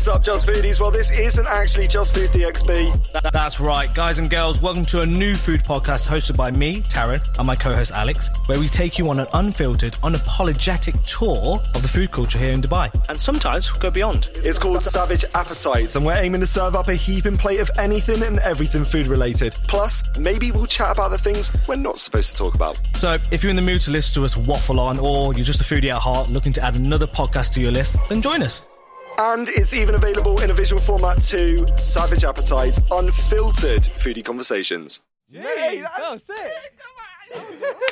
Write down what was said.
What's up, Just Foodies? Well, this isn't actually Just Food DXB. That's right, guys and girls. Welcome to a new food podcast hosted by me, Taran, and my co-host Alex, where we take you on an unfiltered, unapologetic tour of the food culture here in Dubai, and sometimes we go beyond. It's called Savage Appetites, and we're aiming to serve up a heaping plate of anything and everything food related. Plus, maybe we'll chat about the things we're not supposed to talk about. So, if you're in the mood to listen to us waffle on, or you're just a foodie at heart looking to add another podcast to your list, then join us. And it's even available in a visual format too. Savage Appetites, unfiltered foodie conversations. Hey, that was sick.